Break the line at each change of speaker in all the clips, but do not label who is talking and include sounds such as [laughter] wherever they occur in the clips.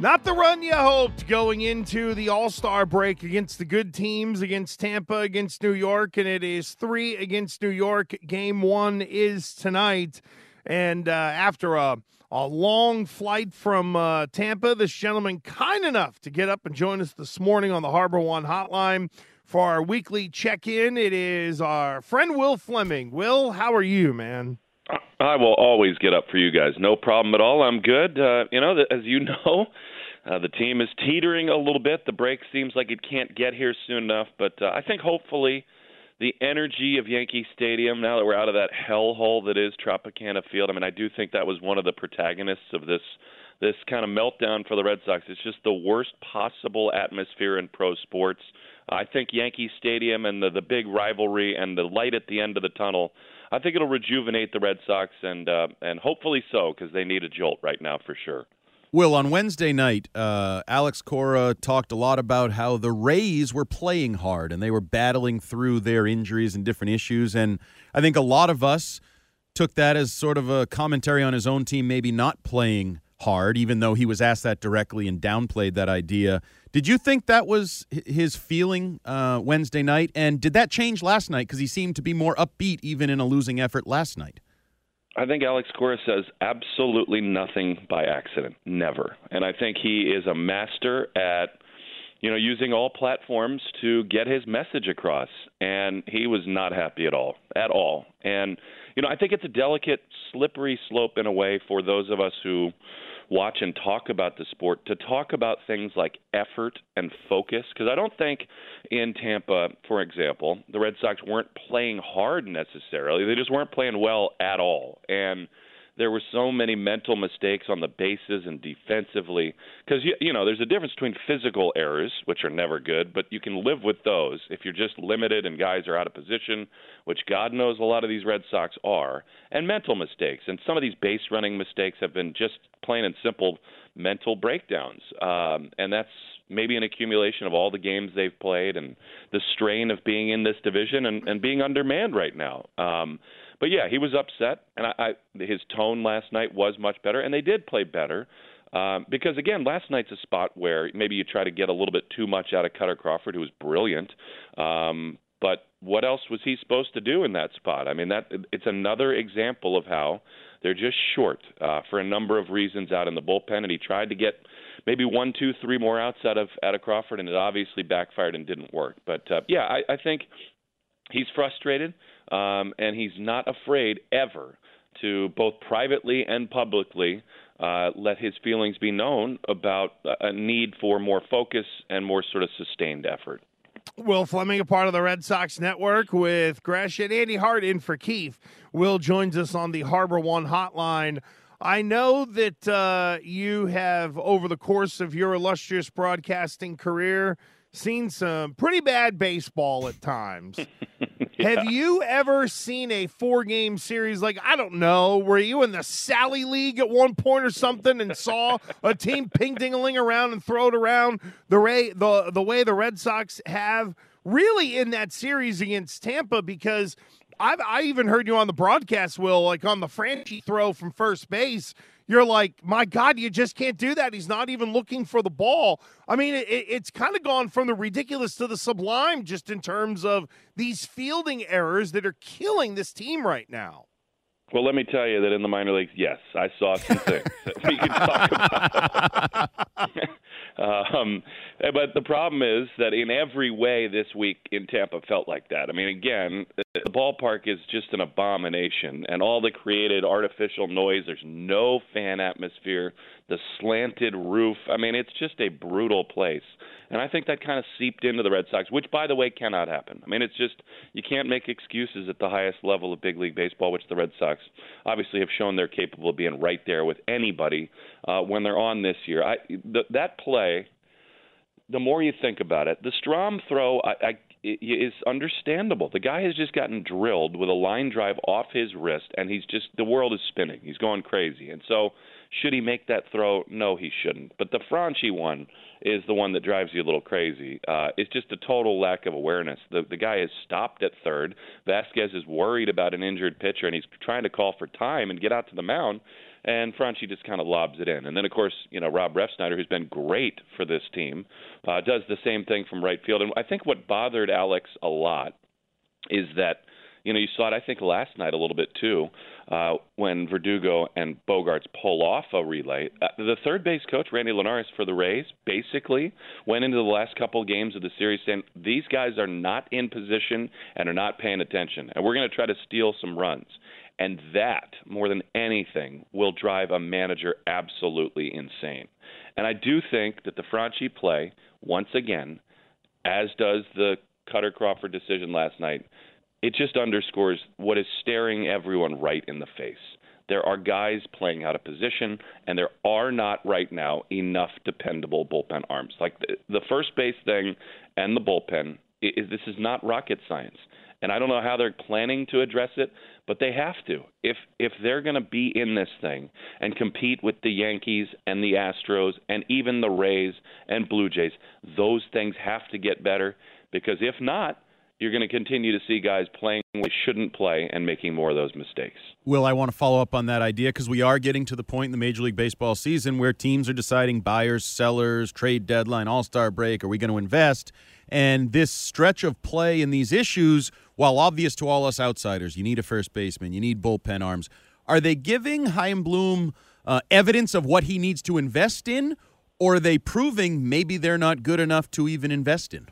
Not the run you hoped going into the All Star break against the good teams, against Tampa, against New York, and it is three against New York. Game one is tonight. And uh, after a, a long flight from uh, Tampa, this gentleman kind enough to get up and join us this morning on the HarborOne hotline for our weekly check in. It is our friend Will Fleming. Will, how are you, man?
I will always get up for you guys. No problem at all. I'm good. Uh, you know, as you [laughs] know, uh, the team is teetering a little bit. The break seems like it can't get here soon enough, but uh, I think hopefully the energy of Yankee Stadium, now that we're out of that hellhole that is Tropicana Field, I mean, I do think that was one of the protagonists of this this kind of meltdown for the Red Sox. It's just the worst possible atmosphere in pro sports. I think Yankee Stadium and the the big rivalry and the light at the end of the tunnel. I think it'll rejuvenate the Red Sox and uh, and hopefully so because they need a jolt right now for sure.
Will, on Wednesday night, uh, Alex Cora talked a lot about how the Rays were playing hard and they were battling through their injuries and different issues. And I think a lot of us took that as sort of a commentary on his own team maybe not playing hard, even though he was asked that directly and downplayed that idea. Did you think that was his feeling uh, Wednesday night? And did that change last night? Because he seemed to be more upbeat even in a losing effort last night.
I think Alex Cora says absolutely nothing by accident, never. And I think he is a master at, you know, using all platforms to get his message across. And he was not happy at all, at all. And you know, I think it's a delicate, slippery slope in a way for those of us who watch and talk about the sport to talk about things like effort and focus because I don't think in Tampa, for example, the Red Sox weren't playing hard necessarily. They just weren't playing well at all. And there were so many mental mistakes on the bases and defensively because you, you know there's a difference between physical errors which are never good but you can live with those if you're just limited and guys are out of position which god knows a lot of these red sox are and mental mistakes. And some of these base running mistakes have been just plain and simple mental breakdowns. Um, and that's maybe an accumulation of all the games they've played and the strain of being in this division and, and being undermanned right now um, but yeah, he was upset, and I, I his tone last night was much better, and they did play better. Um, because again, last night's a spot where maybe you try to get a little bit too much out of Kutter Crawford, who was brilliant. Um, but what else was he supposed to do in that spot? I mean, that it's another example of how they're just short uh, for a number of reasons out in the bullpen, and he tried to get maybe one, two, three more outs out of out of Crawford, and it obviously backfired and didn't work. But uh, yeah, I, I think he's frustrated um, and he's not afraid ever to both privately and publicly uh, let his feelings be known about a need for more focus and more sort of sustained effort.
Will Fleming, a part of the Red Sox network with Gresh and Andy Hart in for Keefe. Will joins us on the HarborOne hotline. I know that uh, you have, over the course of your illustrious broadcasting career, seen some pretty bad baseball at times. [laughs] yeah. Have you ever seen a four game series like, I don't know, were you in the Sally League at one point or something and saw a team [laughs] ping dingling around and throw it around the, way, the, the way the Red Sox have? really in that series against Tampa because I've I even heard you on the broadcast, Will, like on the Franchy throw from first base. You're like, my God, you just can't do that. He's not even looking for the ball. I mean, it, it's kind of gone from the ridiculous to the sublime, just in terms of these fielding errors that are killing this team right now.
Well, let me tell you that in the minor leagues, yes, I saw some things [laughs] that we can talk about. [laughs] um, but the problem is that in every way this week in Tampa felt like that. I mean, again, the ballpark is just an abomination, and all the created artificial noise. There's no fan atmosphere. The slanted roof. I mean, it's just a brutal place. And I think that kind of seeped into the Red Sox, which, by the way, cannot happen. I mean, it's just you can't make excuses at the highest level of big league baseball, which the Red Sox obviously have shown they're capable of being right there with anybody uh, when they're on this year. I, th- that play, the more you think about it, the Strahm throw, I, I is understandable. The guy has just gotten drilled with a line drive off his wrist, and he's just the world is spinning. He's going crazy, and so should he make that throw? No, he shouldn't. But the Franchy one is the one that drives you a little crazy. Uh, it's just a total lack of awareness. The the guy is stopped at third. Vazquez is worried about an injured pitcher, and he's trying to call for time and get out to the mound. And Franchy just kind of lobs it in. And then, of course, you know Rob Refsnyder, who's been great for this team, uh, does the same thing from right field. And I think what bothered Alex a lot is that you know, you saw it, I think, last night a little bit too, uh, when Verdugo and Bogaerts pull off a relay. Uh, the third base coach, Rodney Linares, for the Rays, basically went into the last couple games of the series saying these guys are not in position and are not paying attention, and we're going to try to steal some runs. And that, more than anything, will drive a manager absolutely insane. And I do think that the Franchy play, once again, as does the Kutter Crawford decision last night, it just underscores what is staring everyone right in the face. There are guys playing out of position, and there are not right now enough dependable bullpen arms. Like the, the first base thing and the bullpen, is, this is not rocket science. And I don't know how they're planning to address it, but they have to. If if they're going to be in this thing and compete with the Yankees and the Astros and even the Rays and Blue Jays, those things have to get better because if not, you're going to continue to see guys playing they shouldn't play and making more of those mistakes.
Will, I want to follow up on that idea because we are getting to the point in the Major League Baseball season where teams are deciding buyers, sellers, trade deadline, all star break. Are we going to invest? And this stretch of play and these issues, while obvious to all us outsiders, you need a first baseman, you need bullpen arms. Are they giving Chaim Bloom uh, evidence of what he needs to invest in, or are they proving maybe they're not good enough to even invest in?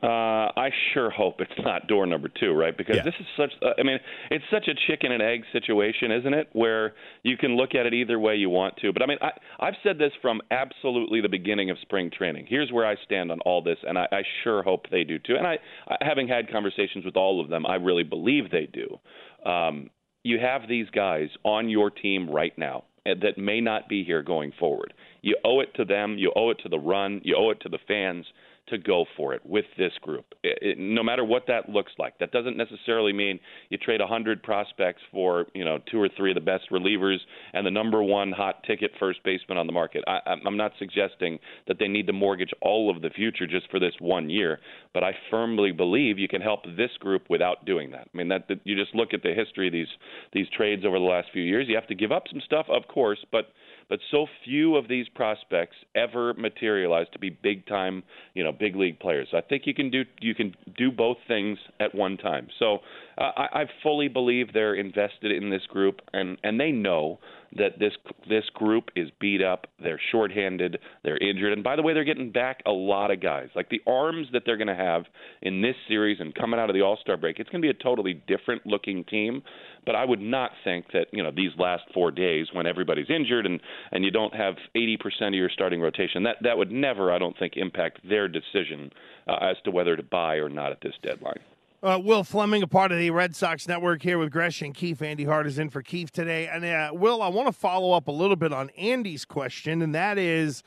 Uh, I sure hope it's not door number two, right? Because yeah. this is such. Uh, I mean, it's such a chicken and egg situation, isn't it? Where you can look at it either way you want to. But I mean, I, I've said this from absolutely the beginning of spring training. Here's where I stand on all this, and I, I sure hope they do too. And I, I, having had conversations with all of them, I really believe they do. Um, you have these guys on your team right now eh, that may not be here going forward. You owe it to them. You owe it to the run. You owe it to the fans to go for it with this group, it, it, no matter what that looks like. That doesn't necessarily mean you trade 100 prospects for you know two or three of the best relievers and the number one hot ticket first baseman on the market. I, I'm not suggesting that they need to mortgage all of the future just for this one year, but I firmly believe you can help this group without doing that. I mean that, that you just look at the history of these these trades over the last few years. You have to give up some stuff, of course, but but so few of these prospects ever materialize to be big time, you know, big league players. I think you can do you can do both things at one time. So uh, I, I fully believe they're invested in this group, and and they know that this this group is beat up, they're shorthanded, they're injured, and by the way, they're getting back a lot of guys. Like the arms that they're going to have in this series and coming out of the All Star break, it's going to be a totally different looking team. But I would not think that you know these last four days when everybody's injured and and you don't have 80% of your starting rotation, that that would never, I don't think, impact their decision uh, as to whether to buy or not at this deadline.
Uh, Will Fleming, a part of the Red Sox network here with Gresh and Keefe. Andy Hart is in for Keefe today. And uh, Will, I want to follow up a little bit on Andy's question, and that is,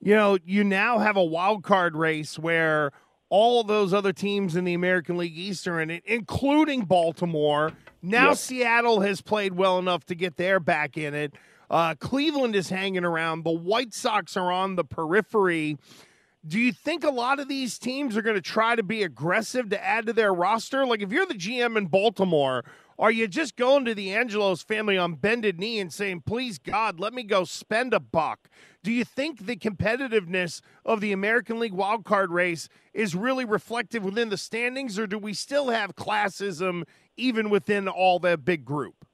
you know, you now have a wild card race where all those other teams in the American League East are in it, including Baltimore. Now yep. Seattle has played well enough to get their back in it. Uh, Cleveland is hanging around. The White Sox are on the periphery Do you think a lot of these teams are going to try to be aggressive to add to their roster? Like if you're the GM in Baltimore, are you just going to the Angelos family on bended knee and saying, "Please God, let me go spend a buck"? Do you think the competitiveness of the American League wildcard race is really reflective within the standings, or do we still have classism even within all the big group?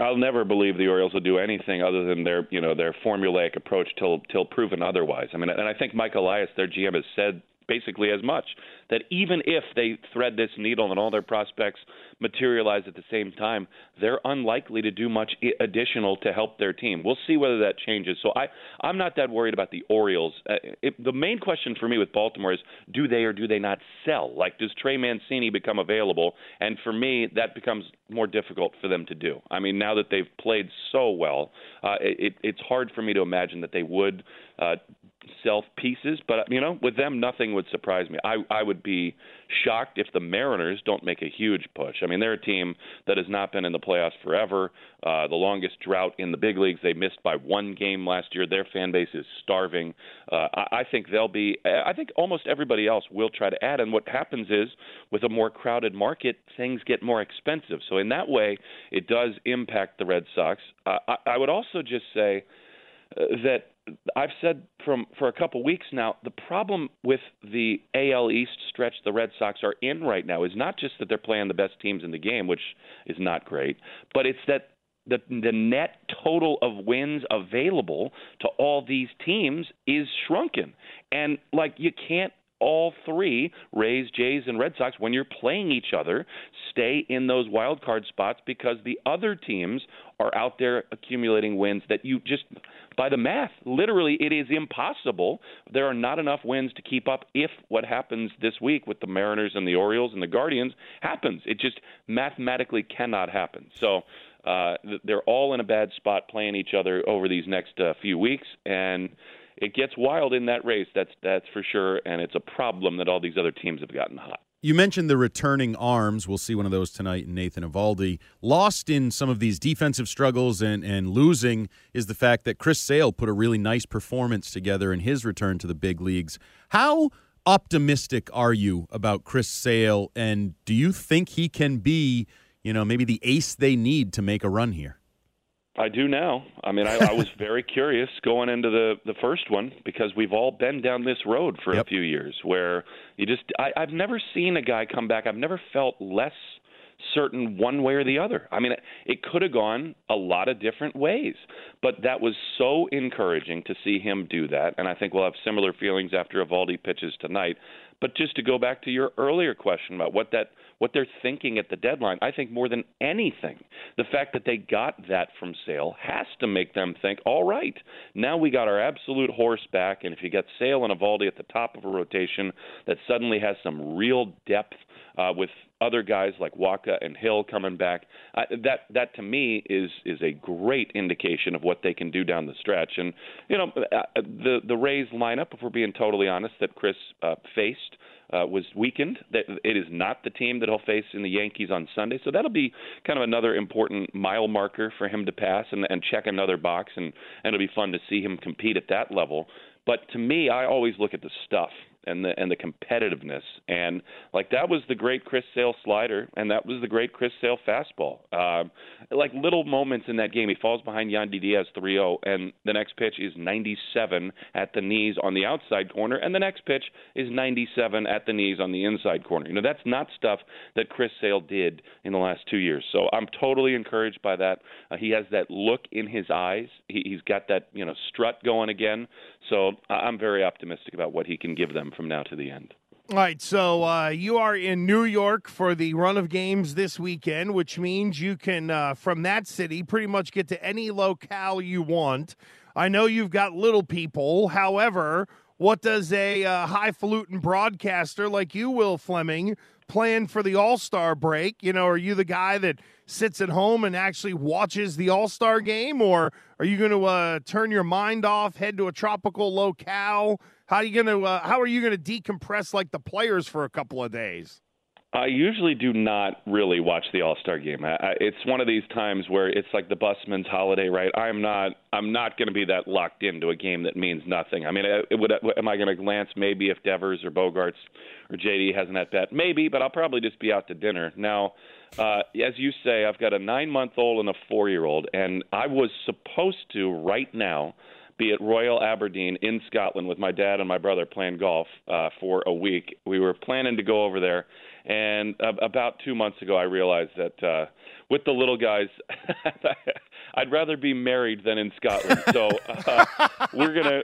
I'll never believe the Orioles will do anything other than their, you know, their formulaic approach till till proven otherwise. I mean, and I think Mike Elias, their GM, has said basically as much that even if they thread this needle and all their prospects materialize at the same time, they're unlikely to do much additional to help their team. We'll see whether that changes. So I, I'm not that worried about the Orioles. Uh, it, the main question for me with Baltimore is do they or do they not sell? Like, does Trey Mancini become available? And for me, that becomes more difficult for them to do. I mean, now that they've played so well, uh, it, it's hard for me to imagine that they would uh, sell pieces. But you know, with them, nothing would surprise me. I I would be shocked if the Mariners don't make a huge push. I mean, they're a team that has not been in the playoffs forever. Uh, the longest drought in the big leagues. They missed by one game last year. Their fan base is starving. Uh, I, I think they'll be. I think almost everybody else will try to add. And what happens is, with a more crowded market, things get more expensive. So in that way, it does impact the Red Sox. Uh, I, I would also just say uh, that I've said from for a couple weeks now, the problem with the AL East stretch the Red Sox are in right now is not just that they're playing the best teams in the game, which is not great, but it's that the the net total of wins available to all these teams is shrunken. And like you can't all three Rays, Jays, and Red Sox when you're playing each other stay in those wild card spots because the other teams are out there accumulating wins that you just by the math literally it is impossible. There are not enough wins to keep up if what happens this week with the Mariners and the Orioles and the Guardians happens. It just mathematically cannot happen. So uh, they're all in a bad spot playing each other over these next uh, few weeks and it gets wild in that race. That's that's for sure, and it's a problem that all these other teams have gotten hot.
You mentioned the returning arms. We'll see one of those tonight in Nathan Eovaldi. Lost in some of these defensive struggles and, and losing is the fact that Chris Sale put a really nice performance together in his return to the big leagues. How optimistic are you about Chris Sale, and do you think he can be, you know, maybe the ace they need to make a run here?
I do now. I mean, I, I was [laughs] very curious going into the the first one because we've all been down this road for yep. a few years where you just I, I've never seen a guy come back. I've never felt less certain one way or the other. I mean, it, it could have gone a lot of different ways, but that was so encouraging to see him do that. And I think we'll have similar feelings after Eovaldi pitches tonight. But just to go back to your earlier question about what that what they're thinking at the deadline, I think more than anything, the fact that they got that from Sale has to make them think, all right, now we got our absolute horse back, and if you get Sale and Eovaldi at the top of a rotation that suddenly has some real depth uh, with other guys like Wacha and Hill coming back. Uh, that that to me is is a great indication of what they can do down the stretch. And you know uh, the the Rays lineup, if we're being totally honest, that Chris uh, faced. Uh, was weakened. That it is not the team that he'll face in the Yankees on Sunday, so that'll be kind of another important mile marker for him to pass and, and check another box, and, and it'll be fun to see him compete at that level. But to me, I always look at the stuff and the and the competitiveness and like that was the great Chris Sale slider and that was the great Chris Sale fastball. Um, like little moments in that game, he falls behind Yandy Diaz 3-0, and the next pitch is 97 at the knees on the outside corner, and the next pitch is 97 at the knees on the inside corner. You know that's not stuff that Chris Sale did in the last two years. So I'm totally encouraged by that. Uh, he has that look in his eyes. He, he's got that you know strut going again. So I'm very optimistic about what he can give them from now to the end.
All right, so uh, you are in New York for the run of games this weekend, which means you can, uh, from that city, pretty much get to any locale you want. I know you've got little people. However, what does a uh, highfalutin broadcaster like you, Will Fleming, plan for the All Star break? You know, are you the guy that sits at home and actually watches the All Star game, or are you going to uh, turn your mind off, head to a tropical locale? How are you to uh, How are you to decompress like the players for a couple of days?
I usually do not really watch the All Star game. I, I, it's one of these times where it's like the busman's holiday, right? I'm not. I'm not going to be that locked into a game that means nothing. I mean, it would, am I going to glance maybe if Devers or Bogaerts or JD has an at bat? Maybe, but I'll probably just be out to dinner. Now, uh, as you say, I've got a nine month old and a four year old, and I was supposed to right now be at Royal Aberdeen in Scotland with my dad and my brother playing golf uh, for a week. We were planning to go over there and uh, about two months ago, I realized that uh, with the little guys, [laughs] I'd rather be married than in Scotland. So uh, we're gonna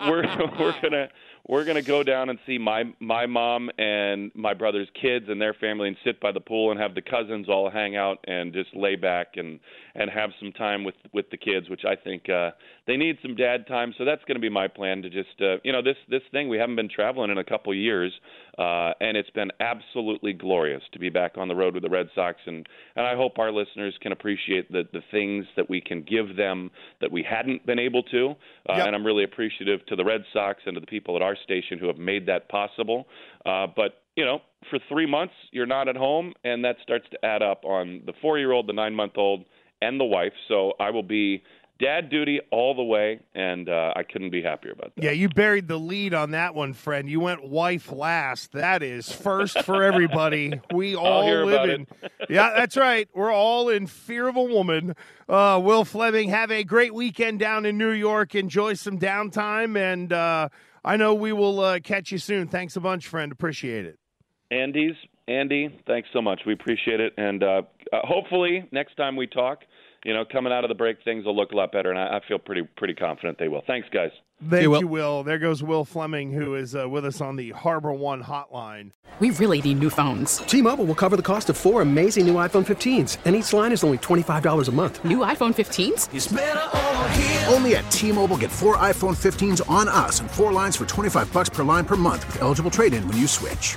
we're we're gonna we're gonna go down and see my my mom and my brother's kids and their family and sit by the pool and have the cousins all hang out and just lay back and and have some time with with the kids, which I think uh, they need some dad time. So that's going to be my plan to just uh, you know this this thing we haven't been traveling in a couple years, uh, and it's been absolutely glorious to be back on the road with the Red Sox, and and I hope our listeners can appreciate the the things that we can give them that we hadn't been able to, uh, yep. and I'm really appreciative to the Red Sox and to the people at our station who have made that possible. Uh, but you know, for three months you're not at home, and that starts to add up on the four-year-old, the nine-month-old, and the wife. So I will be dad duty all the way, and uh, I couldn't be happier about that.
Yeah, you buried the lead on that one, friend. You went wife last. That is first for everybody. [laughs] We all live in. [laughs] yeah, that's right. We're all in fear of a woman. Uh, Will Fleming, have a great weekend down in New York. Enjoy some downtime, and uh, I know we will uh, catch you soon. Thanks a bunch, friend. Appreciate it.
Andy's Andy, thanks so much. We appreciate it, and uh, uh, hopefully next time we talk you know, coming out of the break, things will look a lot better, and I, I feel pretty pretty confident they will. Thanks, guys.
Thank you, Will. you, Will. There goes Will Fleming, who is uh, with us on the HarborOne hotline.
We really need new phones.
T-Mobile will cover the cost of four amazing new iPhone 15s, and each line is only twenty five dollars a month.
New iPhone 15s?
Only at T-Mobile, get four iPhone 15s on us, and four lines for twenty five bucks per line per month with eligible trade-in when you switch.